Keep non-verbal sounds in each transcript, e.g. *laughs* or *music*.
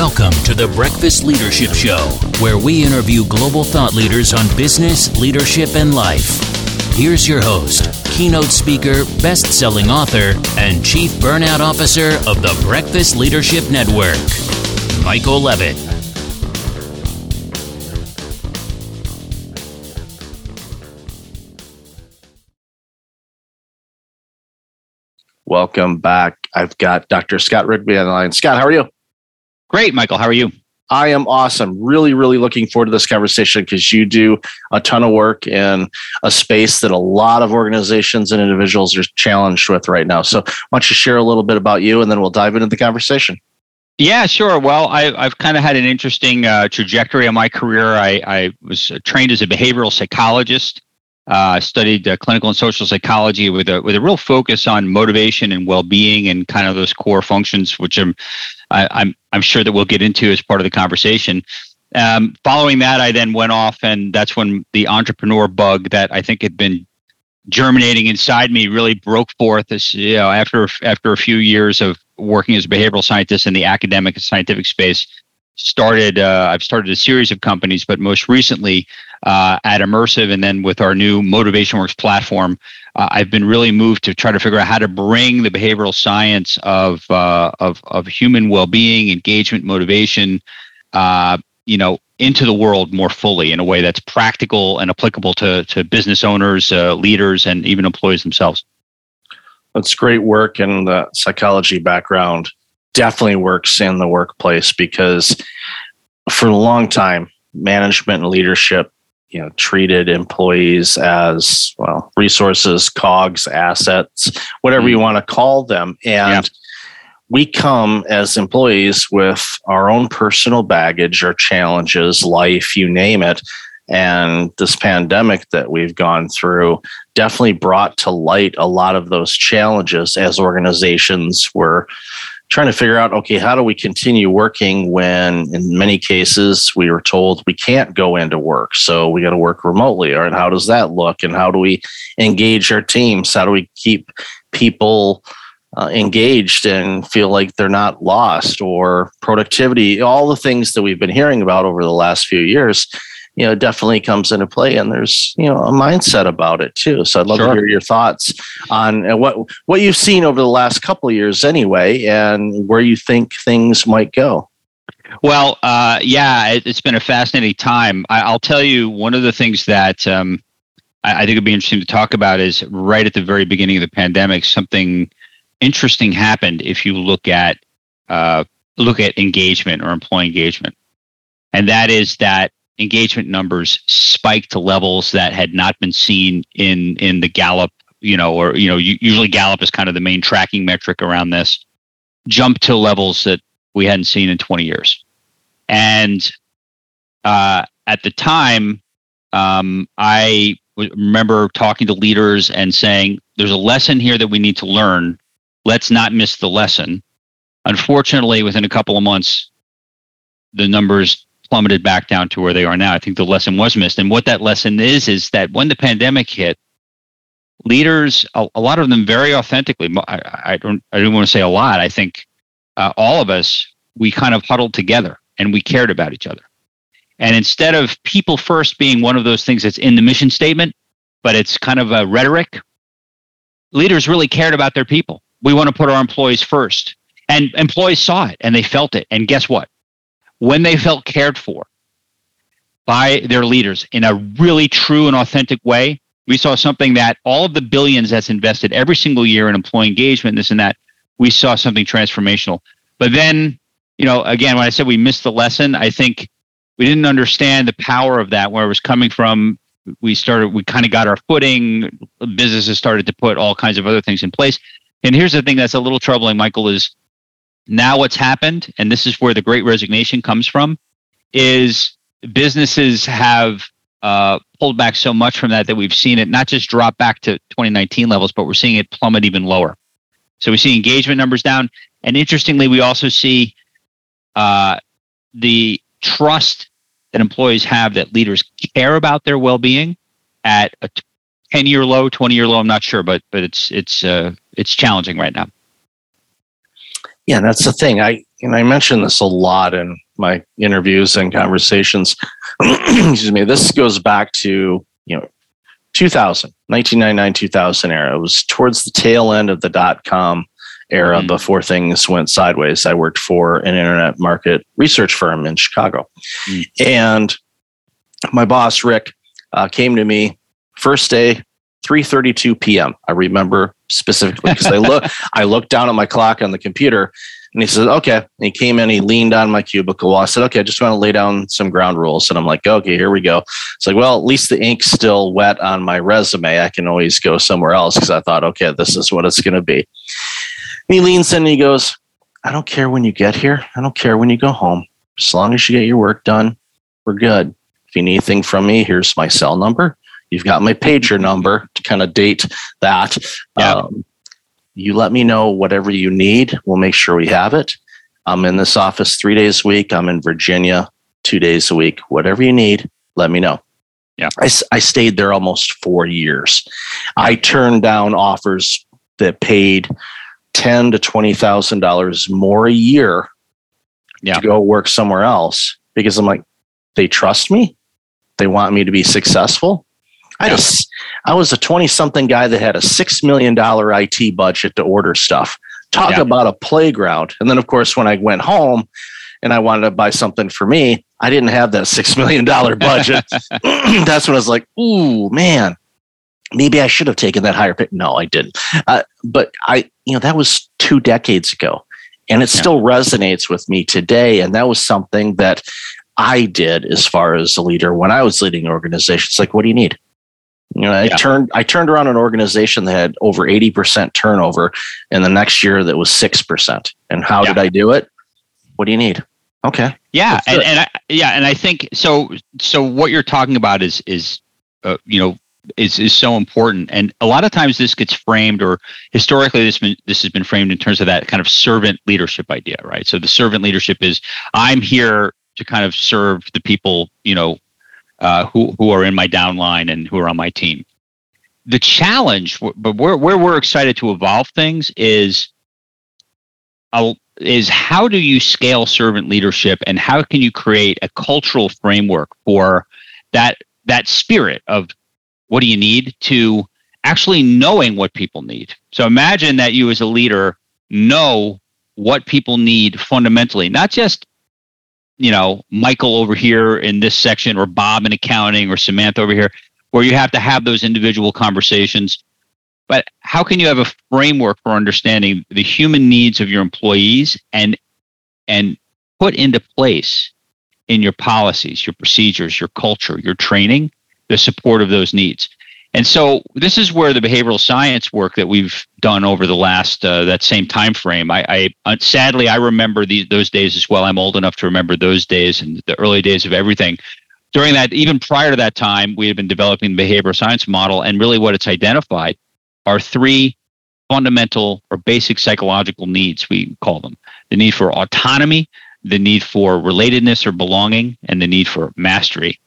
Welcome to the Breakfast Leadership Show, where we interview global thought leaders on business, leadership, and life. Here's your host, keynote speaker, best selling author, and chief burnout officer of the Breakfast Leadership Network, Michael Levitt. Welcome back. I've got Dr. Scott Rigby on the line. Scott, how are you? Great, Michael. How are you? I am awesome. Really, really looking forward to this conversation because you do a ton of work in a space that a lot of organizations and individuals are challenged with right now. So, why don't you share a little bit about you and then we'll dive into the conversation? Yeah, sure. Well, I, have kind of had an interesting uh, trajectory in my career. I, I, was trained as a behavioral psychologist. I uh, studied uh, clinical and social psychology with a with a real focus on motivation and well being and kind of those core functions, which I'm I, am I'm, I'm sure that we'll get into as part of the conversation. Um, following that, I then went off, and that's when the entrepreneur bug that I think had been germinating inside me really broke forth. As you know, after after a few years of working as a behavioral scientist in the academic and scientific space, started uh, I've started a series of companies, but most recently uh, at Immersyve, and then with our new Motivation Works platform, uh, I've been really moved to try to figure out how to bring the behavioral science of uh, of of human well-being, engagement, motivation, uh, you know, into the world more fully in a way that's practical and applicable to to business owners, uh, leaders, and even employees themselves. That's great work, and the psychology background definitely works in the workplace because for a long time, management and leadership you know treated employees as well resources cogs assets whatever you mm-hmm. want to call them and yeah. we come as employees with our own personal baggage or challenges life you name it and this pandemic that we've gone through definitely brought to light a lot of those challenges as organizations were trying to figure out okay how do we continue working when in many cases we were told we can't go into work? So we got to work remotely or how does that look? And how do we engage our teams? How do we keep people uh, engaged and feel like they're not lost or productivity? All the things that we've been hearing about over the last few years you know definitely comes into play and there's you know a mindset about it too. So i'd love sure. to hear your thoughts on uh, what what you've seen over the last couple of years anyway and where you think things might go. Well uh, yeah it, has been a fascinating time. I, will tell you one of the things that um, I, I think would be interesting to talk about is right at the very beginning of the pandemic something interesting happened if you look at uh, look at engagement or employee engagement. And that is that engagement numbers spiked to levels that had not been seen in in the Gallup, you know, or you know, usually Gallup is kind of the main tracking metric around this. Jumped to levels that we hadn't seen in 20 years, and uh, at the time, um, I remember talking to leaders and saying, "There's a lesson here that we need to learn. Let's not miss the lesson." Unfortunately, within a couple of months, the numbers plummeted back down to where they are now. I think the lesson was missed. And what that lesson is, is that when the pandemic hit, leaders, a, a lot of them very authentically, I, I, don't, I don't want to say a lot. I think uh, all of us, we kind of huddled together and we cared about each other. And instead of people first being one of those things that's in the mission statement, but it's kind of a rhetoric, leaders really cared about their people. We want to put our employees first. And employees saw it and they felt it. And guess what? When they felt cared for by their leaders in a really true and authentic way, we saw something that all of the billions that's invested every single year in employee engagement, this and that, we saw something transformational. But then, you know, again, when I said we missed the lesson, I think we didn't understand the power of that, where it was coming from. We started, we kind of got our footing. Businesses started to put all kinds of other things in place. And here's the thing that's a little troubling, Michael, is now, what's happened, and this is where the great resignation comes from, is businesses have uh, pulled back so much from that that we've seen it not just drop back to 2019 levels, but we're seeing it plummet even lower. So we see engagement numbers down. And interestingly, we also see uh, the trust that employees have that leaders care about their well-being at a 10 year low, 20 year low. I'm not sure, but but it's it's uh, it's challenging right now. Yeah, that's the thing. I and I mention this a lot in my interviews and conversations. *clears throat* Excuse me. This goes back to you know 2000, 1999, 2000 era. It was towards the tail end of the dot com era mm-hmm. before things went sideways. I worked for an internet market research firm in Chicago. Mm-hmm. And my boss, Rick, uh, came to me first day, 3.32 p.m. I remember specifically because I look *laughs* I looked down at my clock on the computer and he said, okay. And he came in, he leaned on my cubicle. I said, okay, I just want to lay down some ground rules. And I'm like, okay, here we go. It's like, well, at least the ink's still wet on my resume. I can always go somewhere else because I thought, okay, this is what it's going to be. And he leans in and he goes, I don't care when you get here. I don't care when you go home. As long as you get your work done, we're good. If you need anything from me, here's my cell number. You've got my pager number to kind of date that. Yeah. Um, you let me know whatever you need. We'll make sure we have it. I'm in this office three days a week. I'm in Virginia two days a week. Whatever you need, let me know. Yeah. I, I stayed there almost four years. I turned down offers that paid ten to twenty thousand dollars more a year yeah. to go work somewhere else because I'm like, they trust me. They want me to be successful. I just I was a 20 something guy that had a $6 million IT budget to order stuff. Talk yeah. about a playground. And then, of course, when I went home and I wanted to buy something for me, I didn't have that $6 million budget. *laughs* *clears throat* That's when I was like, ooh, man, maybe I should have taken that higher pick. No, I didn't. Uh, but I, you know, that was two decades ago and it still yeah. resonates with me today. And that was something that I did as far as a leader when I was leading organizations. Like, what do you need? You know, I yeah. turned I turned around an organization that had over 80% turnover and the next year that was 6%. And how yeah. did I do it? What do you need? Okay. Yeah, and, and I, yeah, and I think so so what you're talking about is is uh, you know is is so important and a lot of times this gets framed or historically this been, this has been framed in terms of that kind of servant leadership idea right so the servant leadership is i'm here to kind of serve the people you know uh, who who are in my downline and who are on my team. The challenge, but where where we're excited to evolve things is, uh, is how do you scale servant leadership and how can you create a cultural framework for that that spirit of what do you need to actually knowing what people need. So imagine that you as a leader know what people need fundamentally, not just you know, Michael over here in this section, or Bob in accounting, or Samantha over here, where you have to have those individual conversations. But how can you have a framework for understanding the human needs of your employees and and put into place in your policies, your procedures, your culture, your training, the support of those needs? And so this is where the behavioral science work that we've done over the last uh, that same time frame. I, I uh, sadly I remember the, those days as well. I'm old enough to remember those days and the early days of everything. During that, even prior to that time, we had been developing the behavioral science model, and really what it's identified are three fundamental or basic psychological needs. We call them the need for autonomy, the need for relatedness or belonging, and the need for mastery.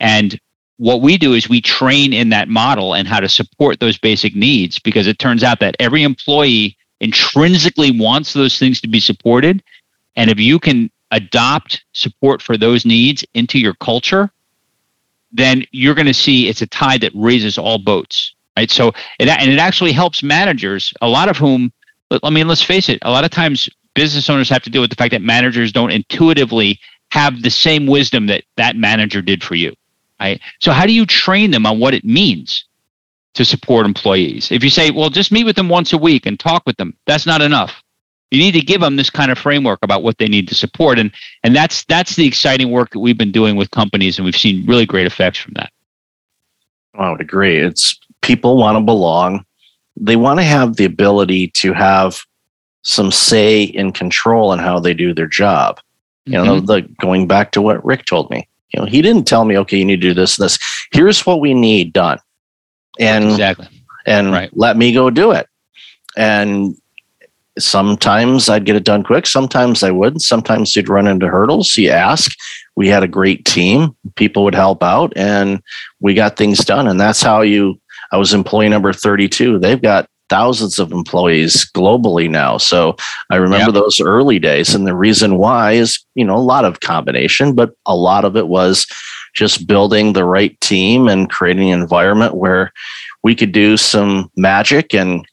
And what we do is we train in that model and how to support those basic needs because it turns out that every employee intrinsically wants those things to be supported. And if you can adopt support for those needs into your culture, then you're going to see it's a tide that raises all boats. Right. So it and it actually helps managers, a lot of whom, I mean, let's face it, a lot of times business owners have to deal with the fact that managers don't intuitively have the same wisdom that that manager did for you. Right? So how do you train them on what it means to support employees? If you say, well, just meet with them once a week and talk with them, that's not enough. You need to give them this kind of framework about what they need to support. And and that's that's the exciting work that we've been doing with companies and we've seen really great effects from that. I would agree. It's people want to belong. They want to have the ability to have some say and control in how they do their job. You know, mm-hmm. the, going back to what Rick told me, you know, he didn't tell me, okay, you need to do this and this. Here's what we need done. And exactly. And right. let me go do it. And sometimes I'd get it done quick. Sometimes I wouldn't. Sometimes you'd run into hurdles. You ask. We had a great team. People would help out and we got things done. And that's how you I was employee number 32. They've got thousands of employees globally now. So I remember those early days. And the reason why is, you know, a lot of combination, but a lot of it was just building the right team and creating an environment where we could do some magic. And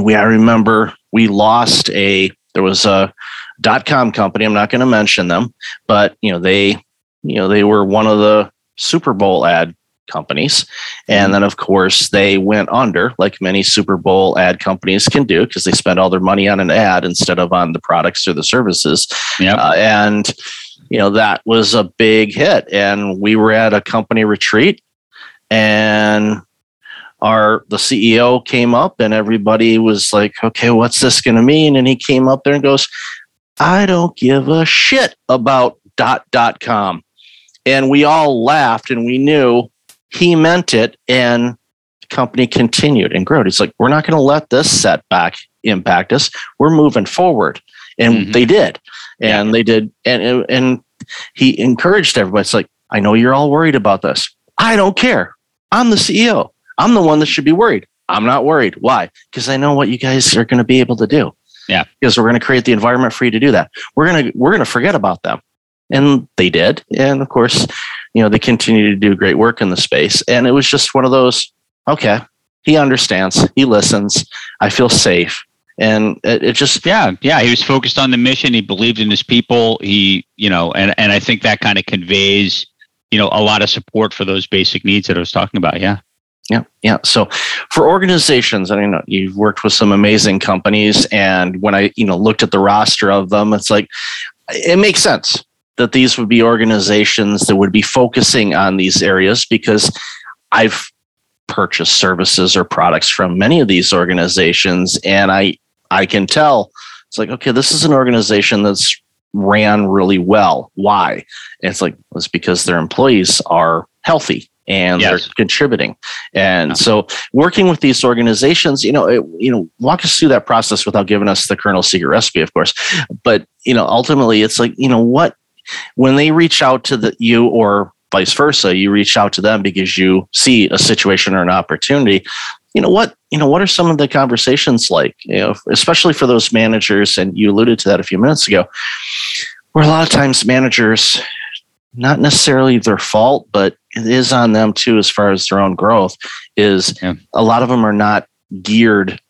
we, I remember we lost a, there was a dot com company. I'm not going to mention them, but you know, they, you know, they were one of the Super Bowl ad companies. And mm-hmm. then, of course, they went under, like many Super Bowl ad companies can do, because they spend all their money on an ad instead of on the products or the services. Yep. Uh, and, you know, that was a big hit. And we were at a company retreat, and our the CEO came up and everybody was like, okay, what's this going to mean? And he came up there and goes, I don't give a shit about dot dot com. And we all laughed and we knew he meant it. And the company continued and grew. He's like, we're not going to let this setback impact us. We're moving forward. And mm-hmm. they did. And yeah. they did. And, and he encouraged everybody. It's like, I know you're all worried about this. I don't care. I'm the CEO. I'm the one that should be worried. I'm not worried. Why? Because I know what you guys are going to be able to do. Yeah. Because we're going to create the environment for you to do that. We're going to we're going to forget about them. And they did. And of course, you know, they continue to do great work in the space. And it was just one of those, okay, he understands, he listens, I feel safe. And it, it just Yeah, yeah. He was focused on the mission. He believed in his people. He, you know, and, and I think that kind of conveys, you know, a lot of support for those basic needs that I was talking about. Yeah. Yeah, yeah. So for organizations, I mean, you've worked with some amazing companies, and when I you know looked at the roster of them, it's like it makes sense that these would be organizations that would be focusing on these areas because I've purchased services or products from many of these organizations, and I I can tell it's like okay, this is an organization that's ran really well. Why? And it's like it's because their employees are healthy and yes. they're contributing. And yeah. so working with these organizations, you know, it, you know, walk us through that process without giving us the Colonel secret recipe, of course. But, you know, ultimately it's like, you know, what when they reach out to the you or vice versa, you reach out to them because you see a situation or an opportunity. You know what? You know what are some of the conversations like? You know, especially for those managers, and you alluded to that a few minutes ago, where a lot of times managers not necessarily their fault, but it is on them too, as far as their own growth. Is yeah. a lot of them are not geared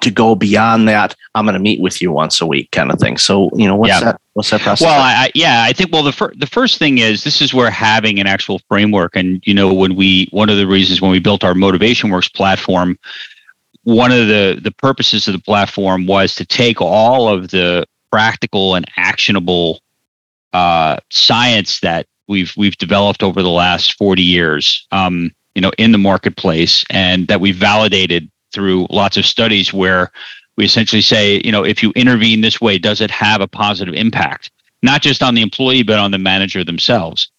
to go beyond that. I'm going to meet with you once a week, kind of thing. So, you know, what's yeah. that? What's that process? Well, I, yeah, I think. Well, the first the first thing is this is where having an actual framework, and you know, when we one of the reasons when we built our Motivation Works platform, one of the the purposes of the platform was to take all of the practical and actionable uh, science that we've we've developed over the last 40 years um, you know in the marketplace and that we've validated through lots of studies where we essentially say you know if you intervene this way does it have a positive impact? Not just on the employee but on the manager themselves.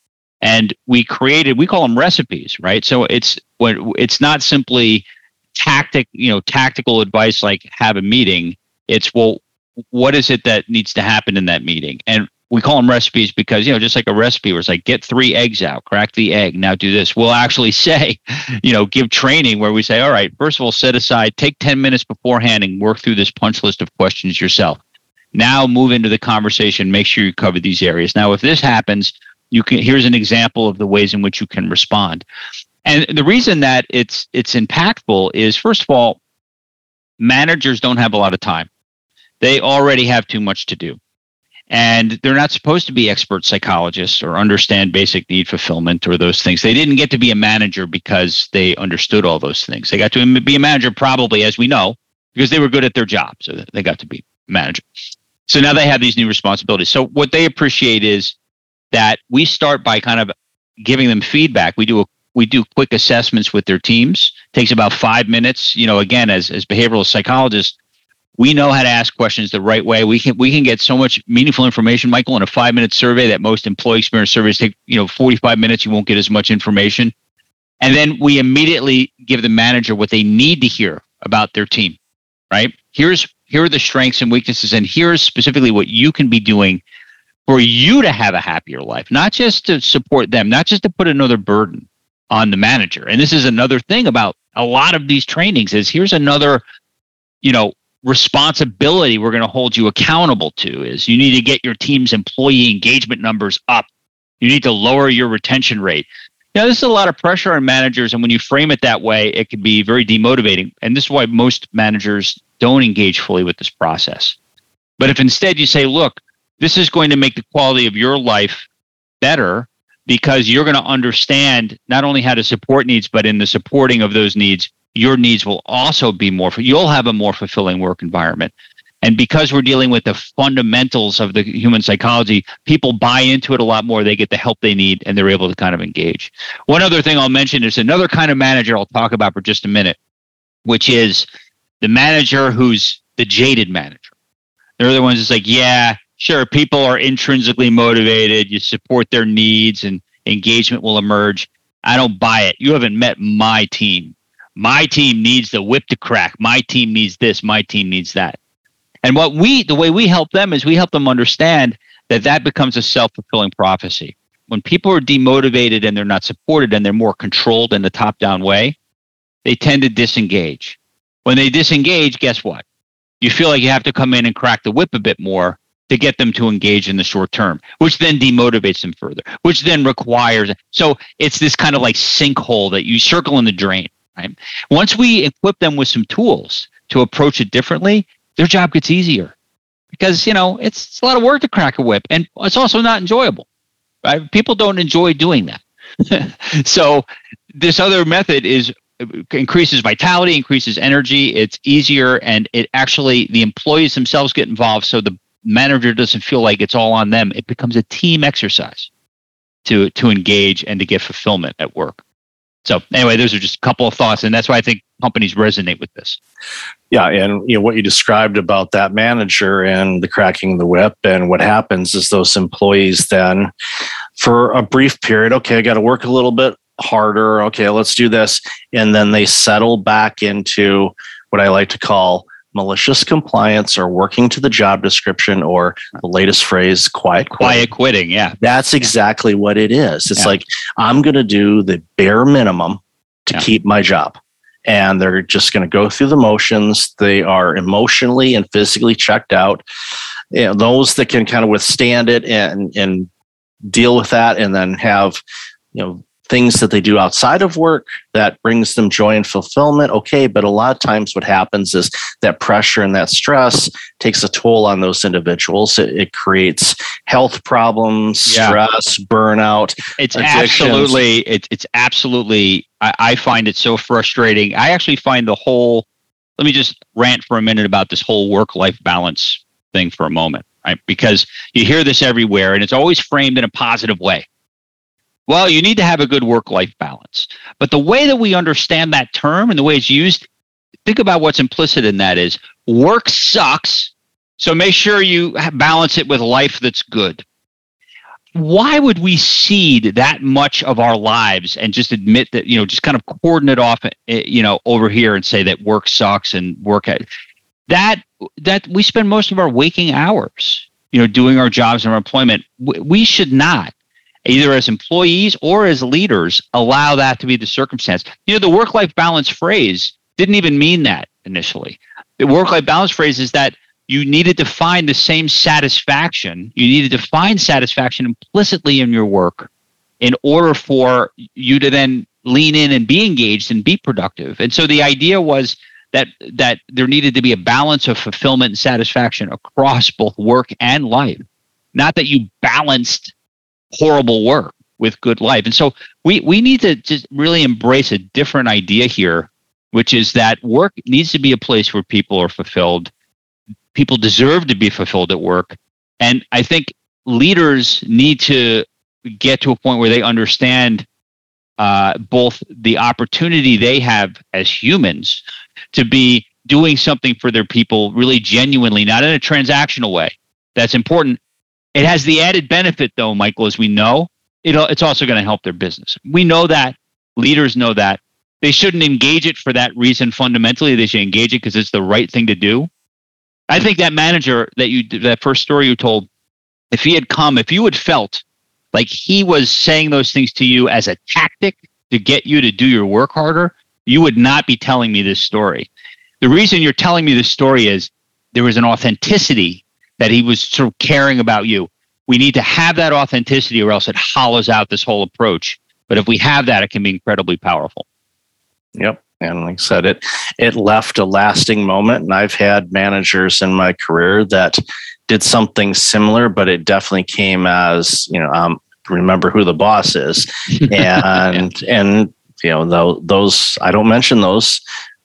And we created we call them recipes right? So it's what it's not simply tactic you know tactical advice like have a meeting. It's well what is it that needs to happen in that meeting? And we call them recipes because you know just like a recipe where it's like get three eggs out crack the egg now do this. We'll actually *laughs* say you know give training where we say all right first of all set aside take 10 minutes beforehand and work through this punch list of questions yourself. Now move into the conversation make sure you cover these areas. Now if this happens you can here's an example of the ways in which you can respond. And the reason that it's it's impactful is first of all managers don't have a lot of time. They already have too much to do and they're not supposed to be expert psychologists or understand basic need fulfillment or those things. They didn't get to be a manager because they understood all those things. They got to be a manager probably, as we know, because they were good at their job. So they got to be manager. So now they have these new responsibilities. So what they appreciate is that we start by kind of giving them feedback. We do a we do quick assessments with their teams. It takes about five minutes. You know, again, as as behavioral psychologists, we know how to ask questions the right way. We can we can get so much meaningful information, Michael, in a five minute survey that most employee experience surveys take you know 45 minutes. You won't get as much information, and then we immediately give the manager what they need to hear about their team. Right here's here are the strengths and weaknesses, and here's specifically what you can be doing for you to have a happier life, not just to support them, not just to put another burden on the manager. And this is another thing about a lot of these trainings is here's another, you know, responsibility we're going to hold you accountable to is you need to get your team's employee engagement numbers up. You need to lower your retention rate. Now, this is a lot of pressure on managers, and when you frame it that way, it can be very demotivating. And this is why most managers don't engage fully with this process. But if instead you say, look, this is going to make the quality of your life better because you're going to understand not only how to support needs, but in the supporting of those needs, your needs will also be more, you'll have a more fulfilling work environment. And because we're dealing with the fundamentals of the human psychology, people buy into it a lot more. They get the help they need and they're able to kind of engage. One other thing I'll mention is another kind of manager I'll talk about for just a minute, which is the manager who's the jaded manager. They're the ones that's like, yeah, sure, people are intrinsically motivated. You support their needs and engagement will emerge. I don't buy it. You haven't met my team. My team needs the whip to crack. My team needs this. My team needs that. And what we, the way we help them is we help them understand that that becomes a self fulfilling prophecy. When people are demotivated and they're not supported and they're more controlled in the top down way, they tend to disengage. When they disengage, guess what? You feel like you have to come in and crack the whip a bit more to get them to engage in the short term, which then demotivates them further, which then requires. So it's this kind of like sinkhole that you circle in the drain. Right? Once we equip them with some tools to approach it differently, their job gets easier because you know it's, it's a lot of work to crack a whip, and it's also not enjoyable. Right? People don't enjoy doing that. *laughs* so this other method is uh, increases vitality, increases energy. It's easier, and it actually the employees themselves get involved. So the manager doesn't feel like it's all on them. It becomes a team exercise to to engage and to get fulfillment at work. So anyway, those are just a couple of thoughts, and that's why I think companies resonate with this. Yeah, and you know what you described about that manager and the cracking the whip, and what happens is those employees then, for a brief period, okay, I got to work a little bit harder. Okay, let's do this, and then they settle back into what I like to call malicious compliance or working to the job description or the latest phrase quiet quitting. quiet quitting yeah that's exactly what it is it's yeah. like i'm going to do the bare minimum to yeah. keep my job and they're just going to go through the motions they are emotionally and physically checked out you know, those that can kind of withstand it and and deal with that and then have you know things that they do outside of work that brings them joy and fulfillment okay but a lot of times what happens is that pressure and that stress takes a toll on those individuals it, it creates health problems yeah. stress burnout it's addictions. absolutely it, it's absolutely I, I find it so frustrating i actually find the whole let me just rant for a minute about this whole work life balance thing for a moment right because you hear this everywhere and it's always framed in a positive way well, you need to have a good work life balance. But the way that we understand that term and the way it's used, think about what's implicit in that is work sucks. So make sure you balance it with life that's good. Why would we cede that much of our lives and just admit that, you know, just kind of cordon it off, eh, you know, over here and say that work sucks and work that that we spend most of our waking hours, you know, doing our jobs and our employment. We should not either as employees or as leaders, allow that to be the circumstance. You know, the work life balance phrase didn't even mean that initially. The work life balance phrase is that you needed to find the same satisfaction, you needed to find satisfaction implicitly in your work in order for you to then lean in and be engaged and be productive. And so the idea was that that there needed to be a balance of fulfillment and satisfaction across both work and life. Not that you balanced horrible work with good life. And so we we need to just really embrace a different idea here, which is that work needs to be a place where people are fulfilled. People deserve to be fulfilled at work. And I think leaders need to get to a point where they understand uh, both the opportunity they have as humans to be doing something for their people really genuinely, not in a transactional way. That's important, it has the added benefit, though, Michael, as we know, it, it's also going to help their business. We know that. Leaders know that. They shouldn't engage it for that reason fundamentally. They should engage it because it's the right thing to do. I think that manager that you that first story you told, if he had come, if you had felt like he was saying those things to you as a tactic to get you to do your work harder, you would not be telling me this story. The reason you're telling me this story is there was an authenticity that he was sort of caring about you. We need to have that authenticity or else it hollows out this whole approach. But if we have that, it can be incredibly powerful. Yep. And like I said, it it left a lasting moment. And I've had managers in my career that did something similar, but it definitely came as, you know, um, remember who the boss is. *laughs* And yeah. and you know, those I don't mention those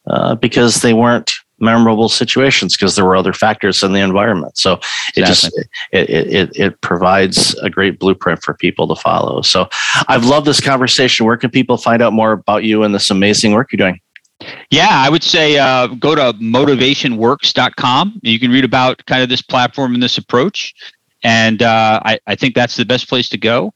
uh, because they weren't memorable situations because there were other factors in the environment. So it exactly. just it, it it provides a great blueprint for people to follow. So I've loved this conversation. Where can people find out more about you and this amazing work you're doing? Yeah, I would say uh, go to motivationworks.com. You can read about kind of this platform and this approach. And uh, I, I think that's the best place to go.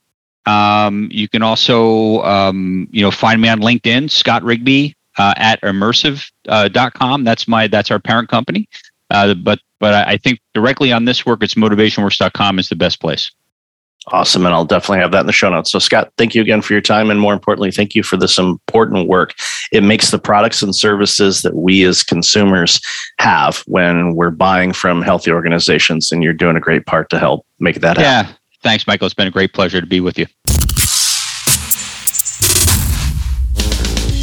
Um, you can also, um, you know, find me on LinkedIn, Scott Rigby uh, at immersyve.com. Uh, that's my that's our parent company. Uh, but but I think directly on this work, it's motivationworks.com is the best place. Awesome. And I'll definitely have that in the show notes. So, Scott, thank you again for your time. And more importantly, thank you for this important work. It makes the products and services that we as consumers have when we're buying from healthy organizations. And you're doing a great part to help make that happen. Yeah. Thanks, Michael. It's been a great pleasure to be with you.